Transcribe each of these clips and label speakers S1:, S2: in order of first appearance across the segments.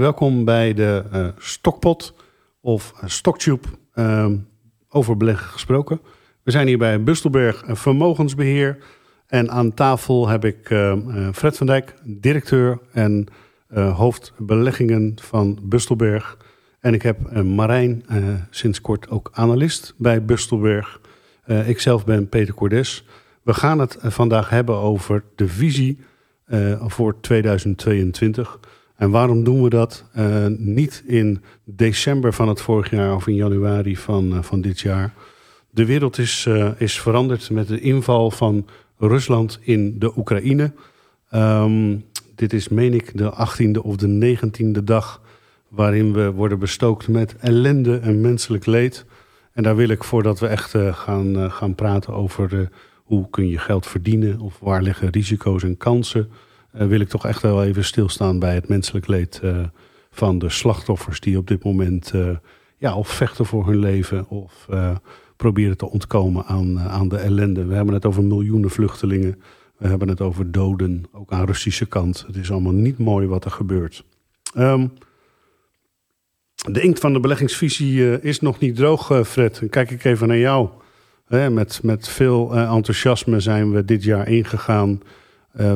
S1: welkom bij de uh, Stokpot of Stocktube uh, over beleggen gesproken. We zijn hier bij Bustelberg Vermogensbeheer. En aan tafel heb ik uh, Fred van Dijk, directeur en hoofdbeleggingen van Bustelberg. En ik heb Marijn, sinds kort ook analist bij Bustelberg. ikzelf ben Peter Cordes. We gaan het vandaag hebben over de visie voor 2022. En waarom doen we dat uh, niet in december van het vorig jaar of in januari van, uh, van dit jaar? De wereld is, uh, is veranderd met de inval van Rusland in de Oekraïne. Um, dit is, meen ik, de 18e of de 19e dag waarin we worden bestookt met ellende en menselijk leed. En daar wil ik, voordat we echt gaan, gaan praten over hoe kun je geld verdienen of waar liggen risico's en kansen wil ik toch echt wel even stilstaan bij het menselijk leed uh, van de slachtoffers die op dit moment uh, ja, of vechten voor hun leven of proberen te ontkomen aan, aan de ellende. We hebben het over miljoenen vluchtelingen. We hebben het over doden, ook aan Russische kant. Het is allemaal niet mooi wat er gebeurt. Um, de inkt van de beleggingsvisie is nog niet droog, Fred. Dan kijk ik even naar jou. met, met veel enthousiasme zijn we dit jaar ingegaan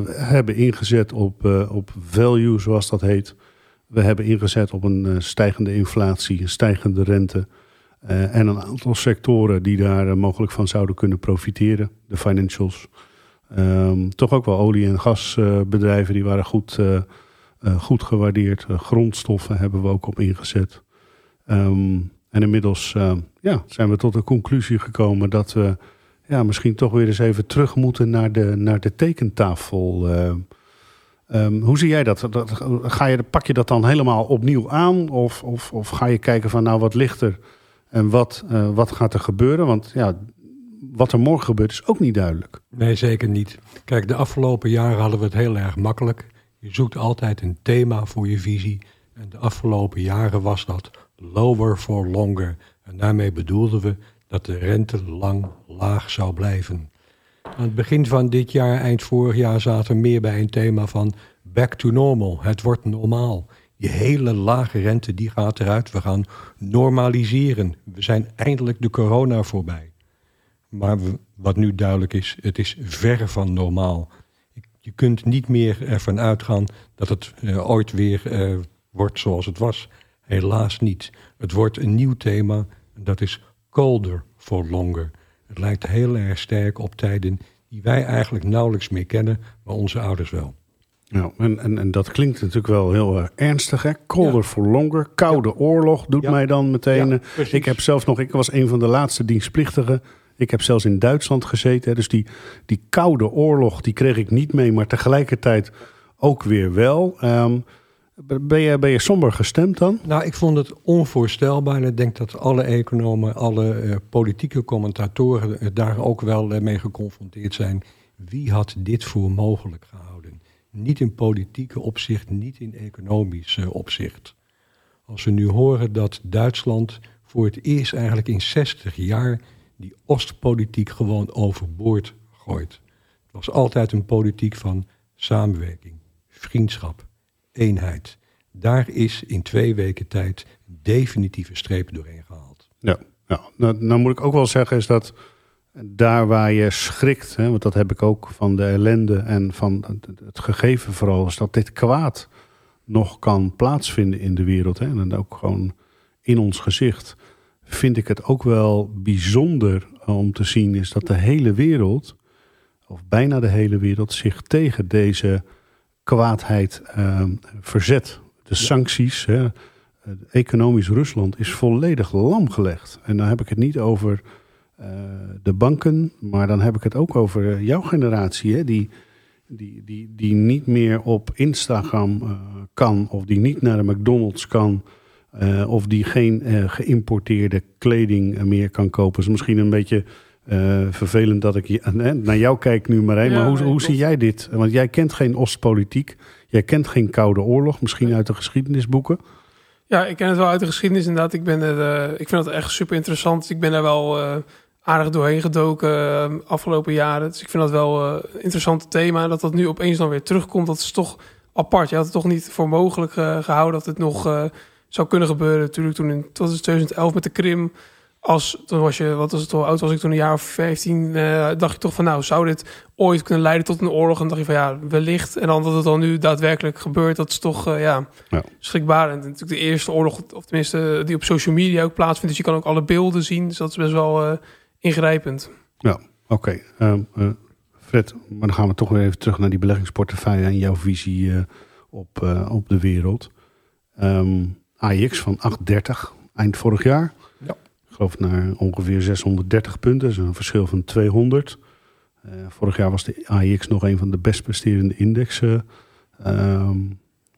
S1: hebben ingezet op, uh, op value, zoals dat heet. We hebben ingezet op een uh, stijgende inflatie, een stijgende rente. en een aantal sectoren die daar mogelijk van zouden kunnen profiteren. De financials. Um, toch ook wel olie- en gasbedrijven, die waren goed, goed gewaardeerd. grondstoffen hebben we ook op ingezet. Um, en inmiddels ja, zijn we tot de conclusie gekomen dat we ja, misschien toch weer eens even terug moeten naar de, naar de tekentafel. Uh, um, hoe zie jij dat? ga je, pak je dat dan helemaal opnieuw aan? Of, of, of ga je kijken van nou wat ligt er en wat, uh, wat gaat er gebeuren? Want ja, wat er morgen gebeurt is ook niet duidelijk.
S2: Nee, zeker niet. Kijk, de afgelopen jaren hadden we het heel erg makkelijk. Je zoekt altijd een thema voor je visie. En de afgelopen jaren was dat lower for longer. En daarmee bedoelden we dat de rente lang laag zou blijven. Aan het begin van dit jaar, eind vorig jaar, zaten we meer bij een thema van back to normal. Het wordt normaal. Die hele lage rente die gaat eruit. We gaan normaliseren. We zijn eindelijk de corona voorbij. Maar wat nu duidelijk is, het is ver van normaal. Je kunt niet meer ervan uitgaan dat het uh, ooit weer uh, wordt zoals het was. Helaas niet. Het wordt een nieuw thema. Dat is colder for longer. Het lijkt heel erg sterk op tijden die wij eigenlijk nauwelijks meer kennen, maar onze ouders wel.
S1: Ja, en, en, en dat klinkt natuurlijk wel heel erg ernstig. Hè? Colder for longer, koude oorlog doet mij dan meteen. Eh, ik heb zelf nog, ik was een van de laatste dienstplichtigen. Ik heb zelfs in Duitsland gezeten. Hè? Dus die, die koude oorlog, die kreeg ik niet mee, maar tegelijkertijd ook weer wel. Um, ben je, ben je somber gestemd dan?
S2: Nou, ik vond het onvoorstelbaar. En ik denk dat alle economen, alle uh, politieke commentatoren uh, daar ook wel uh, mee geconfronteerd zijn. Wie had dit voor mogelijk gehouden? Niet in politieke opzicht, niet in economisch opzicht. Als we nu horen dat Duitsland voor het eerst eigenlijk in 60 jaar die Oostpolitiek gewoon overboord gooit. Het was altijd een politiek van samenwerking, vriendschap, eenheid. Daar is in twee weken tijd definitieve streep doorheen gehaald.
S1: Ja. Nou, nou moet ik ook wel zeggen is dat daar waar je schrikt, hè, want dat heb ik ook van de ellende en van het gegeven vooral, is dat dit kwaad nog kan plaatsvinden in de wereld. Hè, en ook gewoon in ons gezicht. Vind ik het ook wel bijzonder om te zien, is dat de hele wereld, of bijna de hele wereld, zich tegen deze kwaadheid uh, verzet. De sancties, hè, economisch Rusland is volledig lam gelegd. En dan heb ik het niet over uh, de banken, maar dan heb ik het ook over jouw generatie, hè, die, die, die, die niet meer op Instagram uh, kan, of die niet naar de McDonald's kan, uh, of die geen geïmporteerde kleding meer kan kopen. Dat is misschien een beetje uh, vervelend dat ik naar jou kijk nu, Marijn. Ja, maar hoe, hoe zie jij dit? Want jij kent geen Oostpolitiek. Jij kent geen Koude Oorlog, misschien uit de geschiedenisboeken.
S3: Ja, ik ken het wel uit de geschiedenis inderdaad. Ik, ben er, uh, ik vind het echt super interessant. Ik ben er wel uh, aardig doorheen gedoken afgelopen jaren. Dus ik vind dat wel een interessant thema. Dat dat nu opeens dan weer terugkomt, dat is toch apart. Je had het toch niet voor mogelijk eh, gehouden dat het nog eh, zou kunnen gebeuren. Natuurlijk toen in 2011 met de Krim. Als, toen was je, wat was het, hoe oud was ik toen, een jaar of 15, eh, dacht je toch van nou, zou dit ooit kunnen leiden tot een oorlog? En dacht je van ja, wellicht. En dan dat het dan nu daadwerkelijk gebeurt, dat is toch uh, ja,
S1: Ja.
S3: schrikbarend. En natuurlijk de eerste oorlog, of tenminste die op social media ook plaatsvindt. Dus je kan ook alle beelden zien, dus dat is best wel eh, ingrijpend.
S1: Oké, ehm, eh, Fred, maar dan gaan we toch weer even terug naar die beleggingsportefeuille en jouw visie eh, op, eh, op de wereld. Ehm AX van 830 eind vorig jaar. Geloof naar ongeveer 630 punten, dus een verschil van 200. Eh, vorig jaar was de AX nog een van de best presterende indexen. Ehm,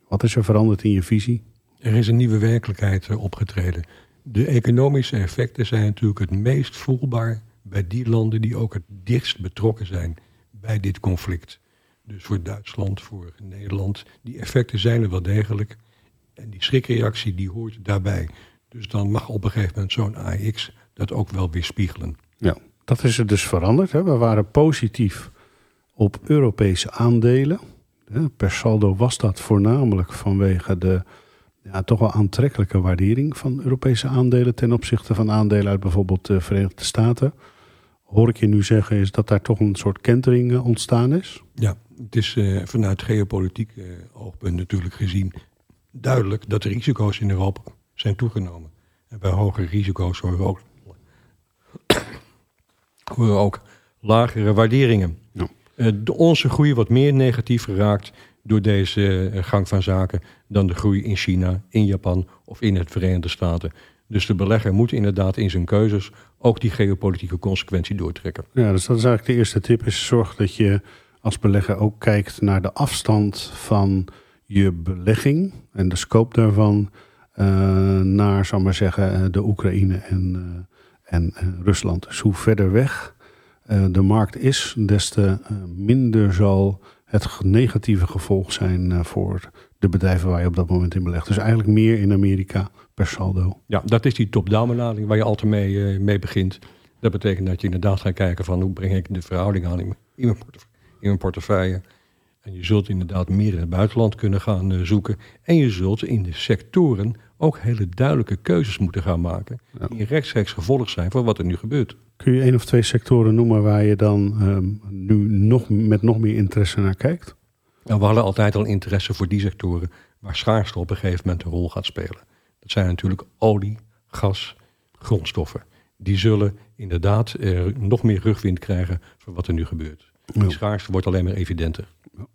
S1: wat is er veranderd in je visie?
S2: Er is een nieuwe werkelijkheid eh, opgetreden. De economische effecten zijn natuurlijk het meest voelbaar bij die landen die ook het dichtst betrokken zijn bij dit conflict. Dus voor Duitsland, voor Nederland, die effecten zijn er wel degelijk. En die schrikreactie die hoort daarbij. Dus dan mag op een gegeven moment zo'n AX dat ook wel weer spiegelen.
S1: Dat is er dus veranderd. Hè? We waren positief op Europese aandelen. Per saldo was dat voornamelijk vanwege de ja, toch wel aantrekkelijke waardering van Europese aandelen ten opzichte van aandelen uit bijvoorbeeld de Verenigde Staten. Hoor ik je nu zeggen, is dat daar toch een soort kentering eh, ontstaan is?
S2: Ja, het is eh, vanuit geopolitiek eh, oogpunt natuurlijk gezien duidelijk dat de risico's in Europa zijn toegenomen. En bij hogere risico's horen ook, horen ook lagere waarderingen.
S1: Ja.
S2: Eh, de, onze groei wordt meer negatief geraakt door deze eh, gang van zaken dan de groei in China, in Japan of in het Verenigde Staten. Dus de belegger moet inderdaad in zijn keuzes ook die geopolitieke consequentie doortrekken.
S1: Ja, dus dat is eigenlijk de eerste tip. Is zorg dat je als belegger ook kijkt naar de afstand van je belegging en de scope daarvan naar, zal ik maar zeggen, eh, de Oekraïne en, eh, en eh, Rusland. Dus hoe verder weg eh, de markt is, des te eh, minder zal het negatieve gevolg zijn eh, voor de bedrijven waar je op dat moment in belegt. Dus eigenlijk meer in Amerika per saldo.
S2: Ja, dat is die top-down benadering waar je altijd mee, eh, mee begint. Dat betekent dat je inderdaad gaat kijken van hoe breng ik de verhouding aan in, mijn- in mijn portefeuille. En je zult inderdaad meer in het buitenland kunnen gaan eh, zoeken. En je zult in de sectoren ook hele duidelijke keuzes moeten gaan maken. Die rechtstreeks gevolg zijn van wat er nu gebeurt.
S1: Kun je één of twee sectoren noemen waar je dan ehm, nu nog, met nog meer interesse naar kijkt?
S2: En we hadden altijd al interesse voor die sectoren waar schaarste op een gegeven moment een rol gaat spelen. Dat zijn natuurlijk olie, gas, grondstoffen. Die zullen inderdaad eh, nog meer rugwind krijgen van wat er nu gebeurt. Die schaarste wordt alleen maar evidenter.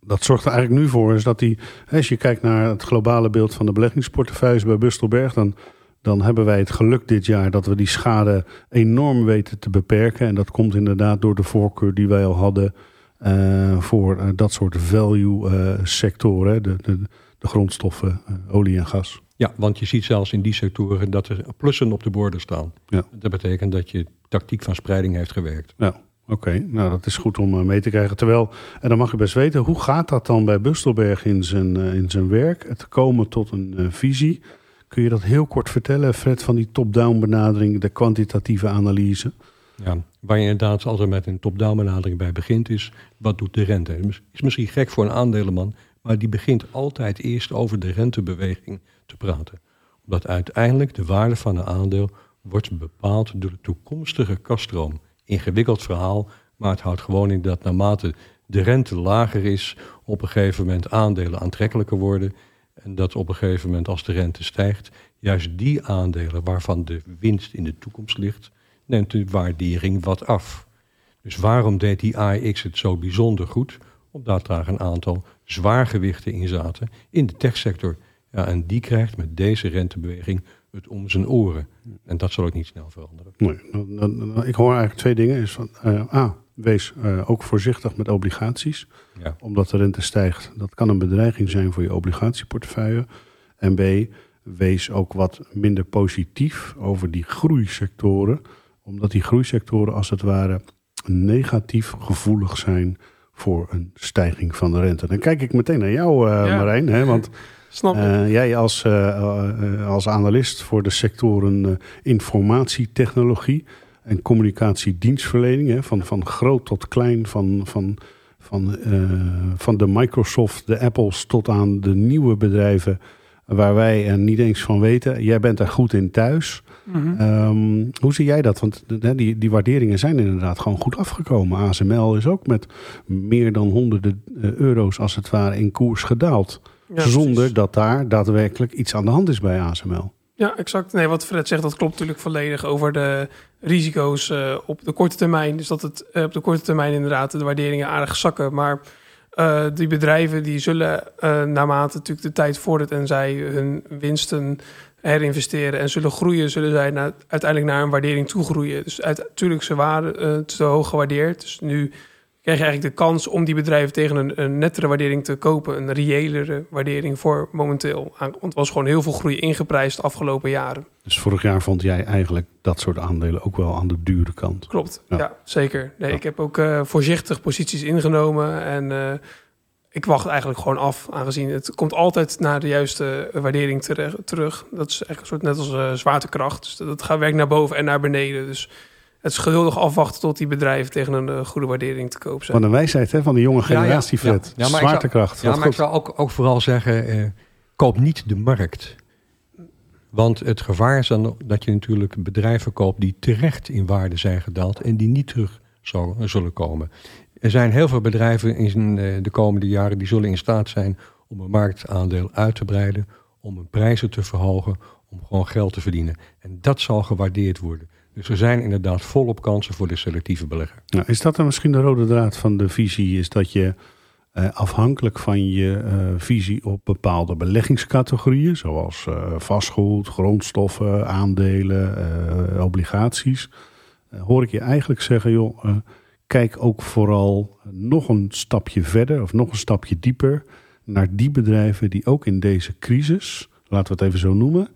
S1: Dat zorgt er eigenlijk nu voor, is dat die, als je kijkt naar het globale beeld van de beleggingsportefeuilles bij Bustelberg, dan, dan hebben wij het geluk dit jaar dat we die schade enorm weten te beperken. En dat komt inderdaad door de voorkeur die wij al hadden eh, voor eh, dat soort value eh, sectoren, de, de, de grondstoffen, olie en gas.
S2: Ja, want je ziet zelfs in die sectoren dat er plussen op de borden staan.
S1: Ja.
S2: Dat betekent dat je tactiek van spreiding heeft gewerkt.
S1: Ja, oké. Nou, dat is goed om eh, mee te krijgen. Terwijl, en dan mag je best weten, hoe gaat dat dan bij Bustelberg in zijn, eh, in zijn werk? Het komen tot een eh, visie. Kun je dat heel kort vertellen, Fred, van die top-down benadering, de kwantitatieve analyse?
S2: Ja, waar je inderdaad altijd met een top-down benadering bij begint is, wat doet de rente? Is misschien gek voor een aandelenman, maar die begint altijd eerst over de rentebeweging te praten. Omdat uiteindelijk de waarde van een aandeel wordt bepaald door de toekomstige kaststroom. Ingewikkeld verhaal, maar het houdt gewoon in dat naarmate de rente lager is, op een gegeven moment aandelen aantrekkelijker worden. En dat op een gegeven moment als de rente stijgt, juist die aandelen waarvan de winst in de toekomst ligt, neemt de waardering wat af. Dus waarom deed die AX het zo bijzonder goed? Omdat daar een aantal zwaargewichten in zaten in de techsector. Ja, en die krijgt met deze rentebeweging het om zijn oren. En dat zal ook niet snel veranderen.
S1: Nee, dan- dan- dan- ik hoor eigenlijk twee dingen. Is van, eh, A, wees eh, ook voorzichtig met obligaties.
S2: Ja.
S1: omdat de rente stijgt. Dat kan een bedreiging zijn voor je obligatieportefeuille. En B, wees ook wat minder positief over die groeisectoren. Omdat die groeisectoren als het ware negatief gevoelig zijn voor een stijging van de rente. Dan kijk ik meteen naar jou, eh,
S3: Ja.
S1: Marijn. Hè, want Eh, jij als, eh, eh, als analist voor de sectoren informatietechnologie en communicatiedienstverlening, hè, van, van groot tot klein, van, van, Van, van de Microsoft, de Apples tot aan de nieuwe bedrijven waar wij er niet eens van weten. Jij bent daar goed in thuis.
S3: Mhm.
S1: Ehm, hoe zie jij dat? Want die, die waarderingen zijn inderdaad gewoon goed afgekomen. ASML is ook met meer dan honderden eh, euro's als het ware in koers gedaald.
S3: Ja,
S1: zonder
S3: precies.
S1: dat daar daadwerkelijk iets aan de hand is bij ASML.
S3: Ja, exact. Nee, wat Fred zegt, dat klopt natuurlijk volledig over de risico's eh, op de korte termijn. Dus dat het eh, op de korte termijn inderdaad de waarderingen aardig zakken. Maar eh, die bedrijven die zullen eh, naarmate natuurlijk de tijd vordert en zij hun winsten herinvesteren en zullen groeien, zullen zij uiteindelijk naar een waardering toe groeien. Dus natuurlijk, ze waren eh, te hoog gewaardeerd. Dus nu krijg je eigenlijk de kans om die bedrijven tegen een, een nettere waardering te kopen. Een reëlere waardering voor momenteel. Want er was gewoon heel veel groei ingeprijsd de afgelopen jaren.
S1: Dus vorig jaar vond jij eigenlijk dat soort aandelen ook wel aan de dure kant.
S3: Klopt,
S1: Ja.
S3: ja, zeker. Nee,
S1: Ja.
S3: Ik heb ook eh, voorzichtig posities ingenomen en eh, ik wacht eigenlijk gewoon af, aangezien het komt altijd naar de juiste waardering tere- terug. Dat is echt een soort net als eh, zwaartekracht. Dus dat, dat gaat werk naar boven en naar beneden. Dus het is geduldig afwachten tot die bedrijven tegen een eh, goede waardering te koop zijn.
S1: Van de wijsheid hè, van de jonge
S2: Ja, ja.
S1: generatie,
S2: Ja.
S1: Fred.
S2: Ja, maar ik zou-
S1: Zwaartekracht.
S2: Ja, maar ik zou ook, ook vooral zeggen, eh, koop niet de markt. Want het gevaar is dan dat je natuurlijk bedrijven koopt die terecht in waarde zijn gedaald en die niet terug zo- zullen komen. Er zijn heel veel bedrijven in eh, de komende jaren die zullen in staat zijn om een marktaandeel uit te breiden, om hun prijzen te verhogen, om gewoon geld te verdienen. En dat zal gewaardeerd worden. Dus er zijn inderdaad volop kansen voor de selectieve belegger.
S1: Nou, is dat dan misschien de rode draad van de visie? Is dat je eh, afhankelijk van je eh, visie op bepaalde beleggingscategorieën, zoals eh, vastgoed, grondstoffen, aandelen, obligaties, hoor ik je eigenlijk zeggen, joh, kijk ook vooral nog een stapje verder of nog een stapje dieper naar die bedrijven die ook in deze crisis, laten we het even zo noemen,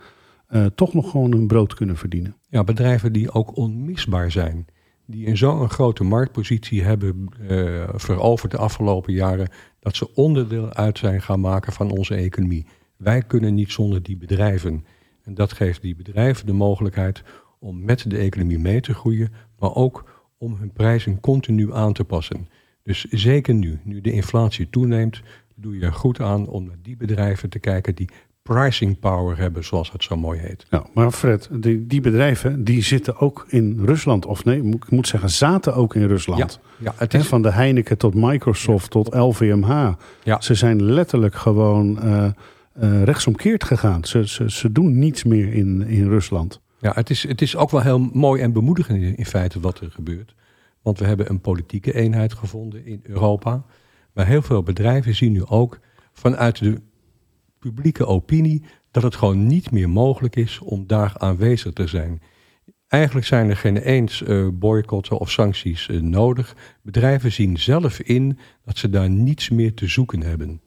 S1: eh, toch nog gewoon hun brood kunnen verdienen.
S2: Ja, bedrijven die ook onmisbaar zijn. Die in zo'n grote marktpositie hebben eh, veroverd de afgelopen jaren. dat ze onderdeel uit zijn gaan maken van onze economie. Wij kunnen niet zonder die bedrijven. En dat geeft die bedrijven de mogelijkheid om met de economie mee te groeien. maar ook om hun prijzen continu aan te passen. Dus zeker nu, nu de inflatie toeneemt. doe je er goed aan om naar die bedrijven te kijken die pricing power hebben, zoals het zo mooi heet.
S1: Ja, maar Fred, die, die bedrijven die zitten ook in Rusland. Of nee, ik moet zeggen, zaten ook in Rusland.
S2: Ja, het is,
S1: van de Heineken tot Microsoft tot LVMH.
S2: Ja.
S1: Ze zijn letterlijk gewoon eh, eh, rechtsomkeerd gegaan. Ze, ze, ze doen niets meer in, in Rusland.
S2: Ja, het is, het is ook wel heel mooi en bemoedigend in, in feite wat er gebeurt. Want we hebben een politieke eenheid gevonden in Europa. Maar heel veel bedrijven zien nu ook vanuit de publieke opinie dat het gewoon niet meer mogelijk is om daar aanwezig te zijn. Eigenlijk zijn er geen eens eh, boycotten of sancties eh, nodig. Bedrijven zien zelf in dat ze daar niets meer te zoeken hebben.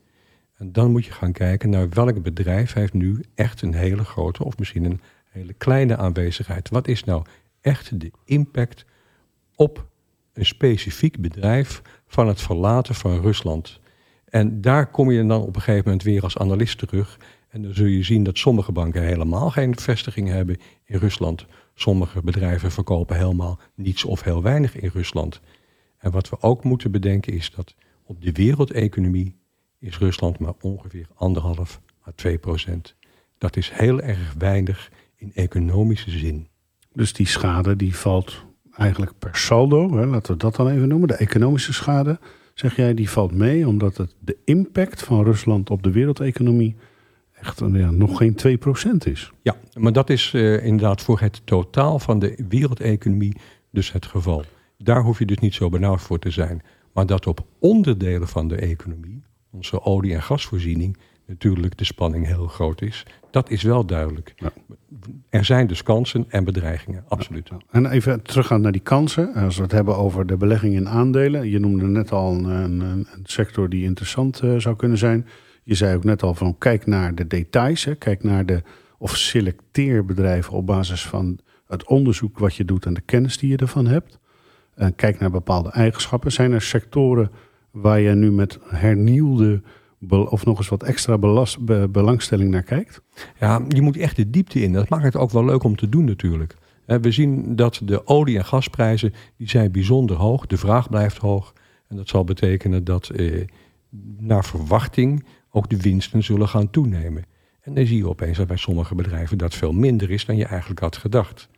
S2: En dan moet je gaan kijken naar welk bedrijf heeft nu echt een hele grote of misschien een hele kleine aanwezigheid. Wat is nou echt de impact op een specifiek bedrijf van het verlaten van Rusland? En daar kom je dan op een gegeven moment weer als analist terug. En dan zul je zien dat sommige banken helemaal geen vestigingen hebben in Rusland. Sommige bedrijven verkopen helemaal niets of heel weinig in Rusland. En wat we ook moeten bedenken is dat op de wereldeconomie is Rusland maar ongeveer anderhalf à 2 procent. Dat is heel erg weinig in economische zin.
S1: Dus die schade die valt eigenlijk per saldo. Hè, laten we dat dan even noemen. De economische schade, zeg jij, die valt mee. Omdat het de impact van Rusland op de wereldeconomie echt eh, ja, nog geen 2% is.
S2: Ja, maar dat is eh, inderdaad voor het totaal van de wereldeconomie dus het geval. Daar hoef je dus niet zo benauwd voor te zijn. Maar dat op onderdelen van de economie, onze olie- en gasvoorziening, natuurlijk de spanning heel groot is. Dat is wel duidelijk.
S1: Ja.
S2: Er zijn dus kansen en bedreigingen, absoluut.
S1: En even teruggaan naar die kansen. Als we het hebben over de belegging in aandelen. Je noemde net al een, een, sector die interessant eh, zou kunnen zijn. Je zei ook net al van kijk naar de details. Hè. Kijk naar de, of selecteer bedrijven op basis van het onderzoek wat je doet en de kennis die je ervan hebt. Kijk naar bepaalde eigenschappen. Zijn er sectoren waar je nu met hernieuwde of nog eens wat extra belangstelling naar kijkt?
S2: Ja, je moet echt de diepte in. Dat maakt het ook wel leuk om te doen natuurlijk. We zien dat de olie- en gasprijzen die zijn bijzonder hoog. De vraag blijft hoog. En dat zal betekenen dat eh, naar verwachting ook de winsten zullen gaan toenemen. En dan zie je opeens dat bij sommige bedrijven dat veel minder is dan je eigenlijk had gedacht.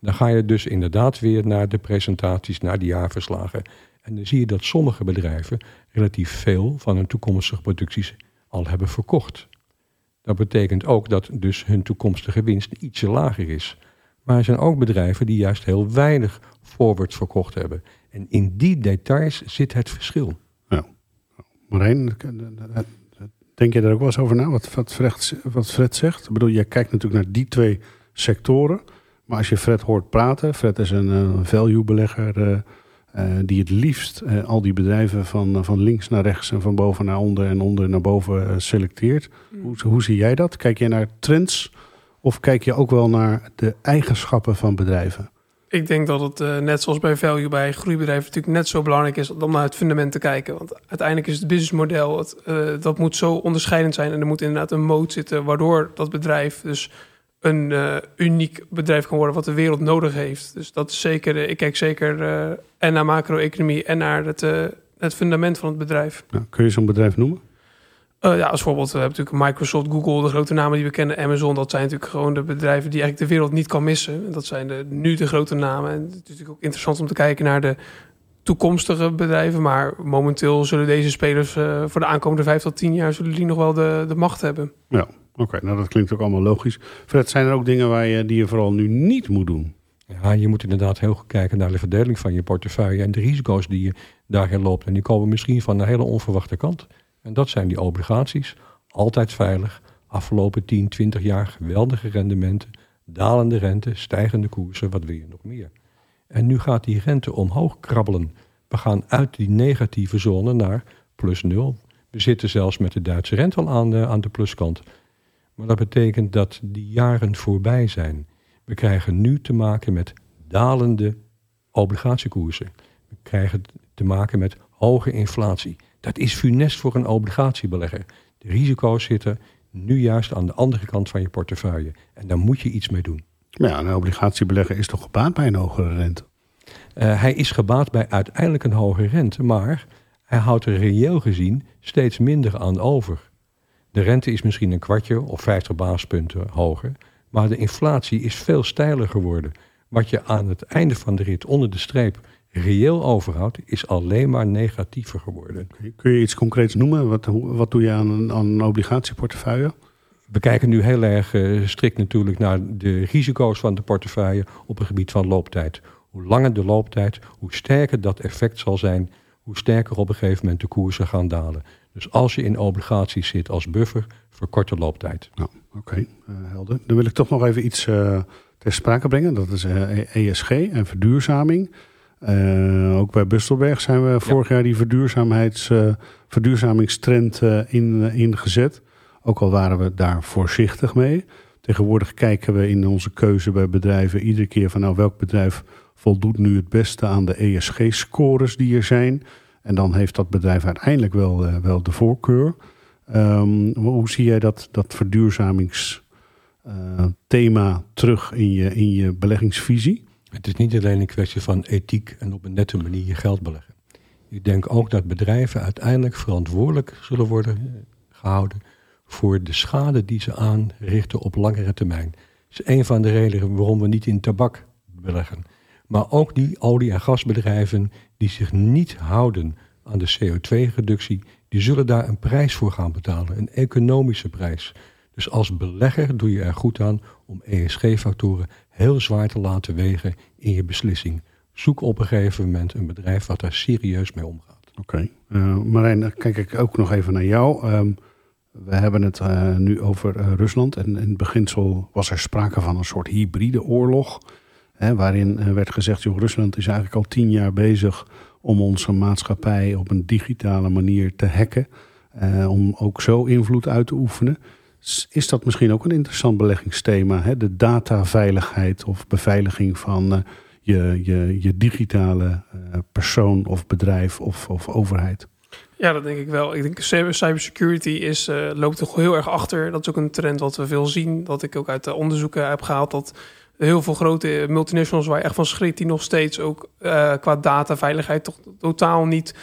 S2: Dan ga je dus inderdaad weer naar de presentaties, naar de jaarverslagen. En dan zie je dat sommige bedrijven relatief veel van hun toekomstige producties al hebben verkocht. Dat betekent ook dat dus hun toekomstige winst ietsje lager is. Maar er zijn ook bedrijven die juist heel weinig forwards verkocht hebben. En in die details zit het verschil.
S1: Ja. Marijn, denk je daar ook wel eens over na, wat, Fred, wat Fred zegt? Ik bedoel, jij kijkt natuurlijk naar die twee sectoren. Maar als je Fred hoort praten, Fred is een, een value-belegger uh, die het liefst uh, al die bedrijven van, van links naar rechts en van boven naar onder en onder naar boven selecteert. Mm. Hoe, hoe zie jij dat? Kijk je naar trends of kijk je ook wel naar de eigenschappen van bedrijven?
S3: Ik denk dat het uh, net zoals bij value, bij groeibedrijven natuurlijk net zo belangrijk is om naar het fundament te kijken. Want uiteindelijk is het businessmodel, het, uh, dat moet zo onderscheidend zijn en er moet inderdaad een moot zitten waardoor dat bedrijf dus een uh, uniek bedrijf kan worden wat de wereld nodig heeft. Dus dat is zeker, ik kijk zeker en naar macro-economie en naar het, het fundament van het bedrijf.
S1: Ja, kun je zo'n bedrijf noemen?
S3: Ja, als voorbeeld, we hebben natuurlijk Microsoft, Google, de grote namen die we kennen, Amazon. Dat zijn natuurlijk gewoon de bedrijven die eigenlijk de wereld niet kan missen. En dat zijn de, nu de grote namen. En het is natuurlijk ook interessant om te kijken naar de toekomstige bedrijven. Maar momenteel zullen deze spelers voor de aankomende vijf tot tien jaar zullen die nog wel de, de macht hebben.
S1: Ja, oké. Nou, dat klinkt ook allemaal logisch. Fred, zijn er ook dingen waar je, die je vooral nu niet moet doen?
S2: Ja, je moet inderdaad heel goed kijken naar de verdeling van je portefeuille en de risico's die je daarin loopt. En die komen misschien van een hele onverwachte kant. En dat zijn die obligaties. Altijd veilig. Afgelopen 10, 20 jaar geweldige rendementen. Dalende rente, stijgende koersen. Wat wil je nog meer? En nu gaat die rente omhoog krabbelen. We gaan uit die negatieve zone naar plus nul. We zitten zelfs met de Duitse rente al aan de, aan de pluskant. Maar dat betekent dat die jaren voorbij zijn. We krijgen nu te maken met dalende obligatiekoersen. We krijgen te maken met hoge inflatie. Dat is funest voor een obligatiebelegger. De risico's zitten nu juist aan de andere kant van je portefeuille. En daar moet je iets mee doen.
S1: Maar ja, een obligatiebelegger is toch gebaat bij een hogere rente?
S2: Uh, hij is gebaat bij uiteindelijk een hogere rente, maar hij houdt er reëel gezien steeds minder aan over. De rente is misschien een kwartje of 50 basispunten hoger, maar de inflatie is veel steiler geworden. Wat je aan het einde van de rit onder de streep reëel overhoudt, is alleen maar negatiever geworden.
S1: Kun je iets concreets noemen? Wat, wat doe je aan een, aan een obligatieportefeuille?
S2: We kijken nu heel erg uh, strikt natuurlijk naar de risico's van de portefeuille op het gebied van looptijd. Hoe langer de looptijd, hoe sterker dat effect zal zijn, hoe sterker op een gegeven moment de koersen gaan dalen. Dus als je in obligaties zit als buffer, verkort de looptijd.
S1: Nou, Oké, okay, uh, helder. Dan wil ik toch nog even iets uh, ter sprake brengen. Dat is ESG en verduurzaming. Ook bij Bustelberg zijn we vorig ja. jaar die verduurzaamheids, verduurzamingstrend in, ingezet. Ook al waren we daar voorzichtig mee. Tegenwoordig kijken we in onze keuze bij bedrijven iedere keer van nou welk bedrijf voldoet nu het beste aan de ESG-scores die er zijn. En dan heeft dat bedrijf uiteindelijk wel, wel de voorkeur. Um, hoe zie jij dat, dat verduurzamingsthema terug in je, in je beleggingsvisie?
S2: Het is niet alleen een kwestie van ethiek en op een nette manier je geld beleggen. Ik denk ook dat bedrijven uiteindelijk verantwoordelijk zullen worden gehouden voor de schade die ze aanrichten op langere termijn. Dat is een van de redenen waarom we niet in tabak beleggen. Maar ook die olie- en gasbedrijven die zich niet houden aan de CO2-reductie, die zullen daar een prijs voor gaan betalen, een economische prijs. Dus als belegger doe je er goed aan om ESG-factoren heel zwaar te laten wegen in je beslissing. Zoek op een gegeven moment een bedrijf wat daar serieus mee omgaat.
S1: Oké. Okay. Uh, Marijn, dan kijk ik ook nog even naar jou. Um, we hebben het uh, nu over uh, Rusland. En in het beginsel was er sprake van een soort hybride oorlog. Hè, waarin werd gezegd, joh, Rusland is eigenlijk al tien jaar bezig om onze maatschappij op een digitale manier te hacken. om ook zo invloed uit te oefenen is dat misschien ook een interessant beleggingsthema. Hè? De dataveiligheid of beveiliging van uh, je, je, je digitale uh, persoon of bedrijf of, of overheid.
S3: Ja, dat denk ik wel. Ik denk cybersecurity is, loopt toch heel erg achter. Dat is ook een trend wat we veel zien. Dat ik ook uit de onderzoeken heb gehaald dat heel veel grote multinationals waar je echt van schrikt, die nog steeds ook qua dataveiligheid toch totaal niet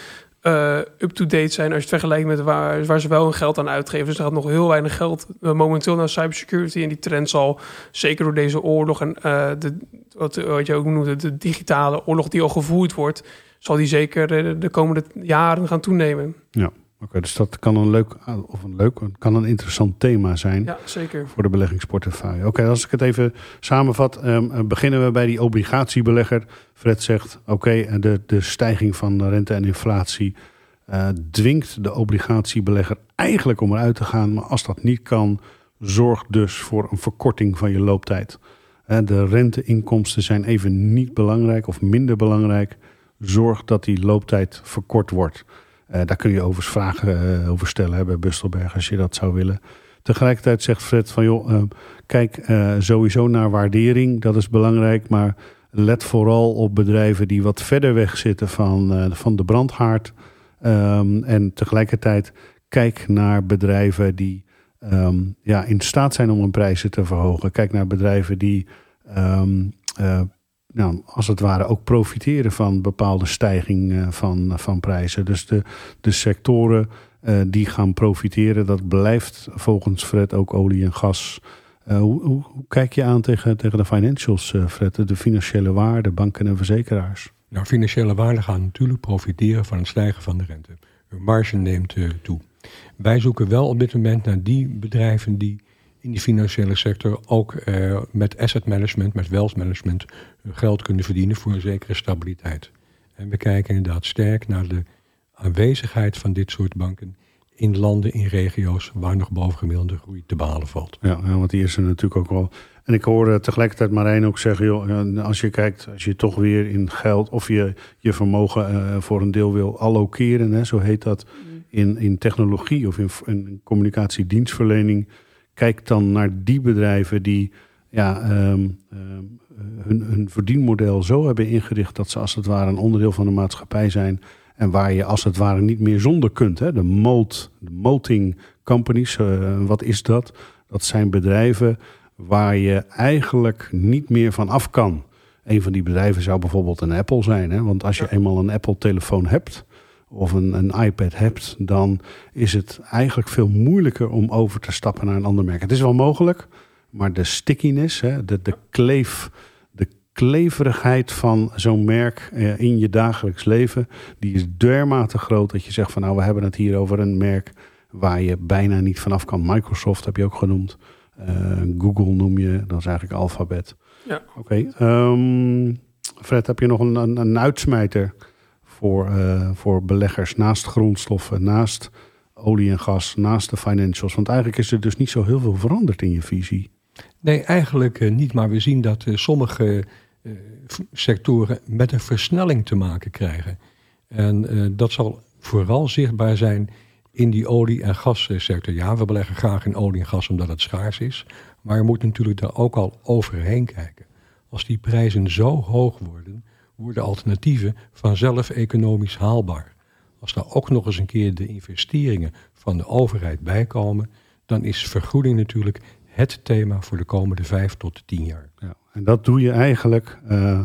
S3: eh, up-to-date zijn als je het vergelijkt met waar, waar ze wel hun geld aan uitgeven. Dus er gaat nog heel weinig geld uh, momenteel naar cybersecurity. En die trend zal zeker door deze oorlog en de, wat, wat je ook noemde, de digitale oorlog die al gevoerd wordt, zal die zeker de, de komende jaren gaan toenemen.
S1: Ja. Oké, dus dat kan een leuk, of een leuk, kan een interessant thema zijn
S3: ja, zeker.
S1: voor de beleggingsportefeuille. Oké, als ik het even samenvat, um, beginnen we bij die obligatiebelegger. Fred zegt, oké, de, de stijging van rente en inflatie uh, dwingt de obligatiebelegger eigenlijk om eruit te gaan. Maar als dat niet kan, zorg dus voor een verkorting van je looptijd. De renteinkomsten zijn even niet belangrijk of minder belangrijk. Zorg dat die looptijd verkort wordt. Uh, daar kun je overigens vragen over stellen bij Bustelberg als je dat zou willen. Tegelijkertijd zegt Fred van joh, kijk sowieso naar waardering, dat is belangrijk. Maar let vooral op bedrijven die wat verder weg zitten van, van de brandhaard. Um, en tegelijkertijd kijk naar bedrijven die um, ja, in staat zijn om hun prijzen te verhogen. Kijk naar bedrijven die nou, als het ware ook profiteren van bepaalde stijging uh, van, van prijzen. Dus de, de sectoren uh, die gaan profiteren, dat blijft volgens Fred ook olie en gas. Hoe, hoe, kijk je aan tegen, tegen de financials, Fred? De financiële waarde, banken en verzekeraars?
S2: Nou, financiële waarden gaan natuurlijk profiteren van het stijgen van de rente. Hun marge neemt uh, toe. Wij zoeken wel op dit moment naar die bedrijven die in die financiële sector ook uh, met asset management, met wealth management, hun geld kunnen verdienen voor een zekere stabiliteit. En we kijken inderdaad sterk naar de aanwezigheid van dit soort banken in landen, in regio's waar nog bovengemiddelde groei te behalen valt.
S1: Ja, ja, want die is er natuurlijk ook wel. En ik hoorde tegelijkertijd Marijn ook zeggen, joh, als je kijkt, als je toch weer in geld of je, je vermogen uh, voor een deel wil allokeren, hè, zo heet dat, in, in technologie of in, in communicatiedienstverlening, kijk dan naar die bedrijven die ja, um, um, hun, hun verdienmodel zo hebben ingericht dat ze als het ware een onderdeel van de maatschappij zijn. En waar je als het ware niet meer zonder kunt. Hè? De mold, de moting companies, uh, wat is dat? Dat zijn bedrijven waar je eigenlijk niet meer van af kan. Een van die bedrijven zou bijvoorbeeld een Apple zijn. Hè? Want als je eenmaal een Apple-telefoon hebt of een, een iPad hebt, dan is het eigenlijk veel moeilijker om over te stappen naar een ander merk. Het is wel mogelijk, maar de stickiness, hè, de, de, kleef, de kleverigheid van zo'n merk eh, in je dagelijks leven, die is dermate groot dat je zegt van nou, we hebben het hier over een merk waar je bijna niet vanaf kan. Microsoft heb je ook genoemd. Uh, Google noem je, dat is eigenlijk alfabet.
S3: Ja.
S1: Oké. Okay. Um, Fred, heb je nog een, een, een uitsmijter voor, uh, voor beleggers naast grondstoffen, naast olie en gas, naast de financials? Want eigenlijk is er dus niet zo heel veel veranderd in je visie.
S2: Nee, eigenlijk uh, niet. Maar we zien dat uh, sommige sectoren met een versnelling te maken krijgen. En dat zal vooral zichtbaar zijn in die olie- en gassector. Ja, we beleggen graag in olie en gas omdat het schaars is. Maar je moet natuurlijk daar ook al overheen kijken. Als die prijzen zo hoog worden, worden alternatieven vanzelf economisch haalbaar. Als daar ook nog eens een keer de investeringen van de overheid bijkomen, dan is vergoeding natuurlijk het thema voor de komende vijf tot tien jaar.
S1: Ja, en dat doe je eigenlijk uh,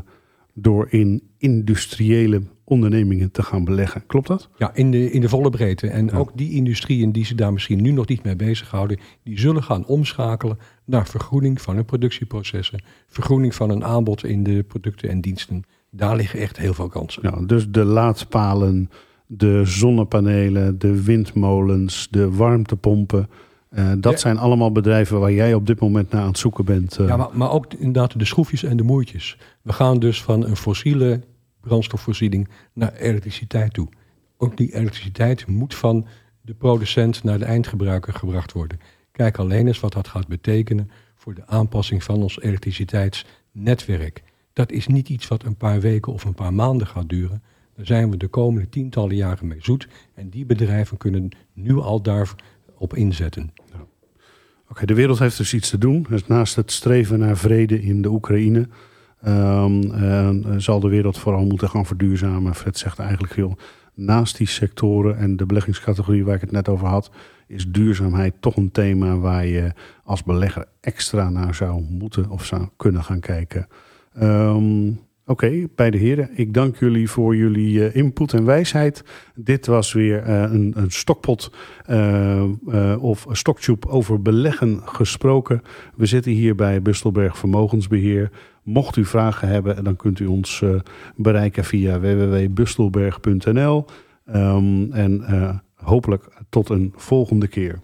S1: door in industriële ondernemingen te gaan beleggen. Klopt dat?
S2: Ja, in de, in de volle breedte. En ja. ook die industrieën die zich daar misschien nu nog niet mee bezighouden, die zullen gaan omschakelen naar vergroening van hun productieprocessen, vergroening van een aanbod in de producten en diensten. Daar liggen echt heel veel kansen.
S1: Ja, dus de laadpalen, de zonnepanelen, de windmolens, de warmtepompen. Uh, dat ja. zijn allemaal bedrijven waar jij op dit moment naar aan het zoeken bent.
S2: Uh. Ja, maar, maar ook inderdaad de schroefjes en de moertjes. We gaan dus van een fossiele brandstofvoorziening naar elektriciteit toe. Ook die elektriciteit moet van de producent naar de eindgebruiker gebracht worden. Kijk alleen eens wat dat gaat betekenen voor de aanpassing van ons elektriciteitsnetwerk. Dat is niet iets wat een paar weken of een paar maanden gaat duren. Daar zijn we de komende tientallen jaren mee zoet. En die bedrijven kunnen nu al daarop inzetten. Ja.
S1: Oké, de wereld heeft dus iets te doen. Dus naast het streven naar vrede in de Oekraïne Um, uh, zal de wereld vooral moeten gaan verduurzamen. Fred zegt eigenlijk veel. Naast die sectoren en de beleggingscategorie waar ik het net over had, is duurzaamheid toch een thema waar je als belegger extra naar zou moeten of zou kunnen gaan kijken. Um, Oké, bij de heren. Ik dank jullie voor jullie eh, input en wijsheid. Dit was weer eh, een, een stokpot uh, of stocktube over beleggen gesproken. We zitten hier bij Bustelberg Vermogensbeheer. Mocht u vragen hebben, dan kunt u ons bereiken via www.bustelberg.nl. Ehm, en hopelijk tot een volgende keer.